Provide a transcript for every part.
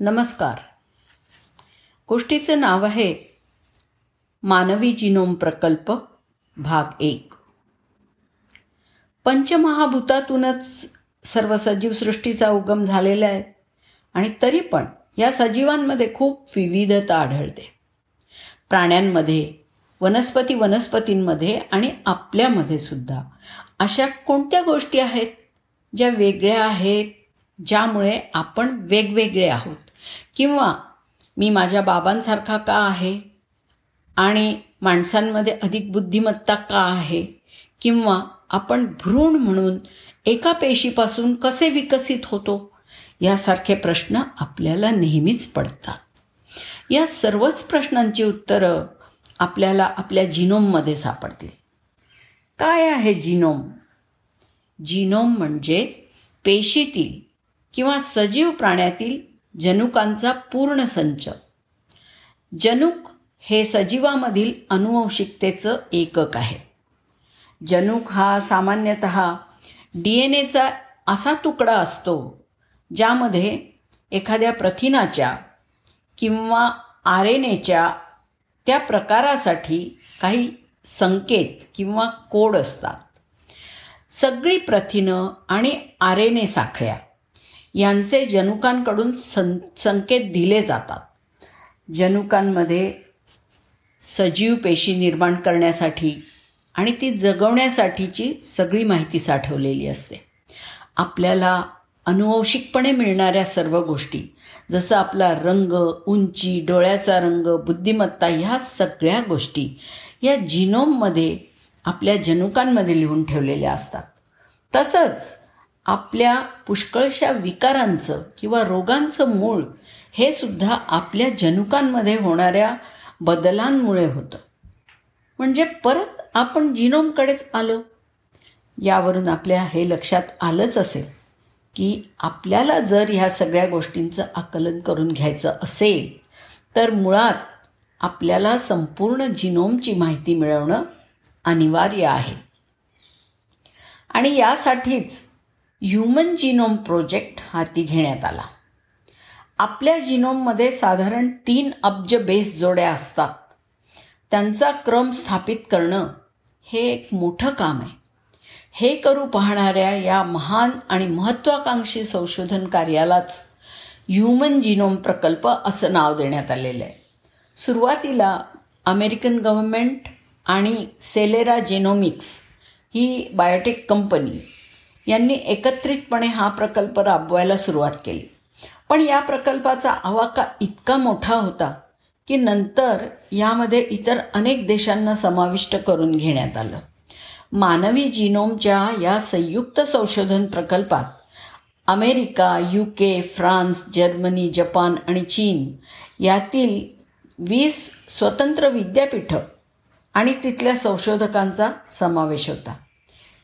नमस्कार. गोष्टीचं नाव आहे मानवी जिनोम प्रकल्प भाग एक. पंचमहाभूतातूनच सर्व सजीव सृष्टीचा उगम झालेला आहे आणि तरी पण या सजीवांमध्ये खूप विविधता आढळते. प्राण्यांमध्ये वनस्पती वनस्पतींमध्ये आणि आपल्यामध्ये सुद्धा अशा कोणत्या गोष्टी आहेत ज्या वेगळ्या आहेत ज्यामुळे आपण वेगवेगळे आहोत? किंवा मी माझ्या बाबांसारखा का आहे? आणि माणसांमध्ये अधिक बुद्धिमत्ता का आहे? किंवा आपण भ्रूण म्हणून एका पेशीपासून कसे विकसित होतो? यासारखे प्रश्न आपल्याला नेहमीच पडतात. या सर्वच प्रश्नांची उत्तरं आपल्याला आपल्या जिनोममध्ये सापडतील. काय आहे जिनोम? जिनोम म्हणजे पेशीतील किंवा सजीव प्राण्यातील जनुकांचा पूर्ण संच. जनुक हे सजीवामधील अनुवंशिकतेचं एकक आहे. जनुक हा सामान्यतः डी एन एचा असा तुकडा असतो ज्यामध्ये एखाद्या प्रथिनाच्या किंवा आर एन एच्या त्या प्रकारासाठी काही संकेत किंवा कोड असतात. सगळी प्रथिनं आणि आर एन ए साखळ्या यांचे जनुकांकडून सं संकेत दिले जातात. जनुकांमध्ये सजीव पेशी निर्माण करण्यासाठी आणि ती जगवण्यासाठीची सगळी माहिती साठवलेली असते. आपल्याला अनुवंशिकपणे मिळणाऱ्या सर्व गोष्टी जसं आपला रंग उंची डोळ्याचा रंग बुद्धिमत्ता ह्या सगळ्या गोष्टी या जिनोममध्ये आपल्या जनुकांमध्ये लिहून ठेवलेल्या असतात. तसंच आपल्या पुष्कळशा विकारांचं किंवा रोगांचं मूळ हे सुद्धा आपल्या जनुकांमध्ये होणाऱ्या बदलांमुळे होतं. म्हणजे परत आपण जिनोमकडेच आलो. यावरून आपल्या हे लक्षात आलंच असेल की आपल्याला जर ह्या सगळ्या गोष्टींचं आकलन करून घ्यायचं असेल तर मुळात आपल्याला संपूर्ण जिनोमची माहिती मिळवणं अनिवार्य आहे. आणि यासाठीच ह्युमन जिनोम प्रोजेक्ट हाती घेण्यात आला. आपल्या जिनोममध्ये साधारण तीन अब्ज बेस जोड्या असतात. त्यांचा क्रम स्थापित करणं हे एक मोठं काम आहे. हे करू पाहणाऱ्या या महान आणि महत्त्वाकांक्षी संशोधन कार्यालाच ह्युमन जिनोम प्रकल्प असं नाव देण्यात आलेलं आहे. सुरुवातीला अमेरिकन गव्हर्मेंट आणि सेलेरा जेनोमिक्स ही बायोटेक कंपनी यांनी एकत्रितपणे हा प्रकल्प राबवायला सुरुवात केली. पण या प्रकल्पाचा आवाका इतका मोठा होता की नंतर यामध्ये इतर अनेक देशांना समाविष्ट करून घेण्यात आलं. मानवी जिनोमच्या या संयुक्त संशोधन प्रकल्पात America U K France Germany Japan आणि चीन यातील वीस स्वतंत्र विद्यापीठं आणि तिथल्या संशोधकांचा समावेश होता.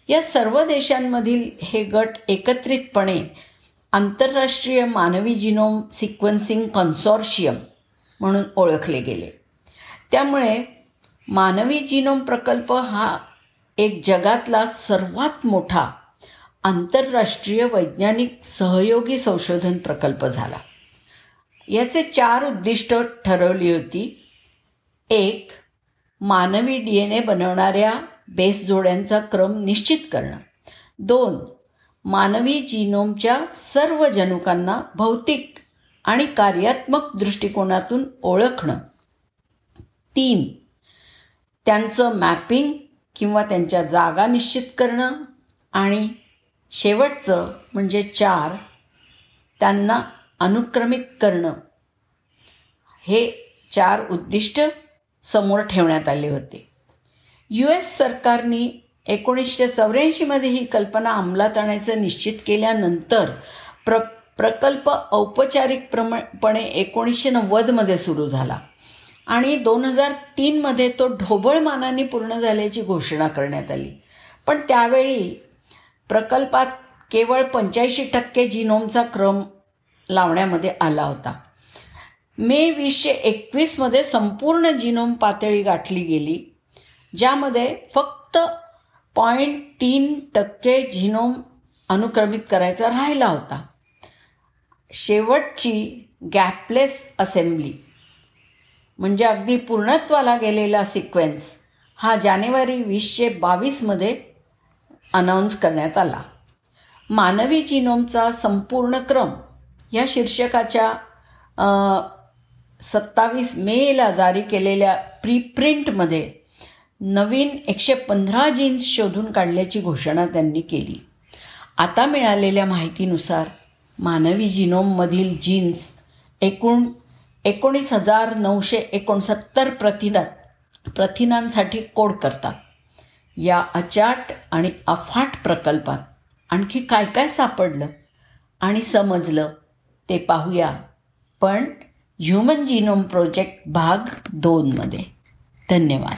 या सर्व देशांमधील हे गट एकत्रितपणे आंतरराष्ट्रीय मानवी जिनोम सिक्वन्सिंग कॉन्सॉर्शियम म्हणून ओळखले गेले. त्यामुळे मानवी जिनोम प्रकल्प हा एक जगातला सर्वात मोठा आंतरराष्ट्रीय वैज्ञानिक सहयोगी संशोधन प्रकल्प झाला. याचे चार उद्दिष्ट ठरवली होती. एक मानवी डी एन ए बनवणाऱ्या बेस जोड्यांचा क्रम निश्चित करणं. दोन मानवी जिनोमच्या सर्व जनुकांना भौतिक आणि कार्यात्मक दृष्टिकोनातून ओळखणं. तीन त्यांचं मॅपिंग किंवा त्यांच्या जागा निश्चित करणं. आणि शेवटचं म्हणजे चार त्यांना अनुक्रमित करणं. हे चार उद्दिष्ट समोर ठेवण्यात आले होते. यू एस सरकारने एकोणीसशे चौऱ्याऐंशीमध्ये ही कल्पना अंमलात आणायचं निश्चित केल्यानंतर प्र प्रकल्प औपचारिकप्रमाणे एकोणीसशे नव्वदमध्ये सुरू झाला. आणि दोन हजार तीनमध्ये तो ढोबळ मानाने पूर्ण झाल्याची घोषणा करण्यात आली. पण त्यावेळी प्रकल्पात केवळ पंच्याऐंशी टक्के जिनोमचा क्रम लावण्यामध्ये आला होता. मे वीसशे एकवीसमध्ये संपूर्ण जिनोम पातळी गाठली गेली. ज्यामध्ये फक्त पॉईंट तीन टक्के झिनोम अनुक्रमित करायचा राहिला होता. शेवटची गॅपलेस असेंब्ली म्हणजे अगदी पूर्णत्वाला गेलेला सिक्वेन्स हा जानेवारी वीसशे बावीसमध्ये अनाऊन्स करण्यात आला. मानवी जिनोमचा संपूर्ण क्रम या शीर्षकाच्या सत्तावीस मेला जारी केलेल्या प्रीप्रिंटमध्ये नवीन एकशे पंधरा जीन्स शोधून काढल्याची घोषणा त्यांनी केली. आता मिळालेल्या माहितीनुसार मानवी जिनोममधील जीन्स एकूण एकोणीस हजार नऊशे एकोणसत्तर प्रथिनात प्रथिनांसाठी कोड करतात. या अचाट आणि अफाट प्रकल्पात आणखी काय काय सापडलं आणि समजलं ते पाहूया. पण ह्युमन जिनोम प्रोजेक्ट भाग दोनमध्ये. धन्यवाद.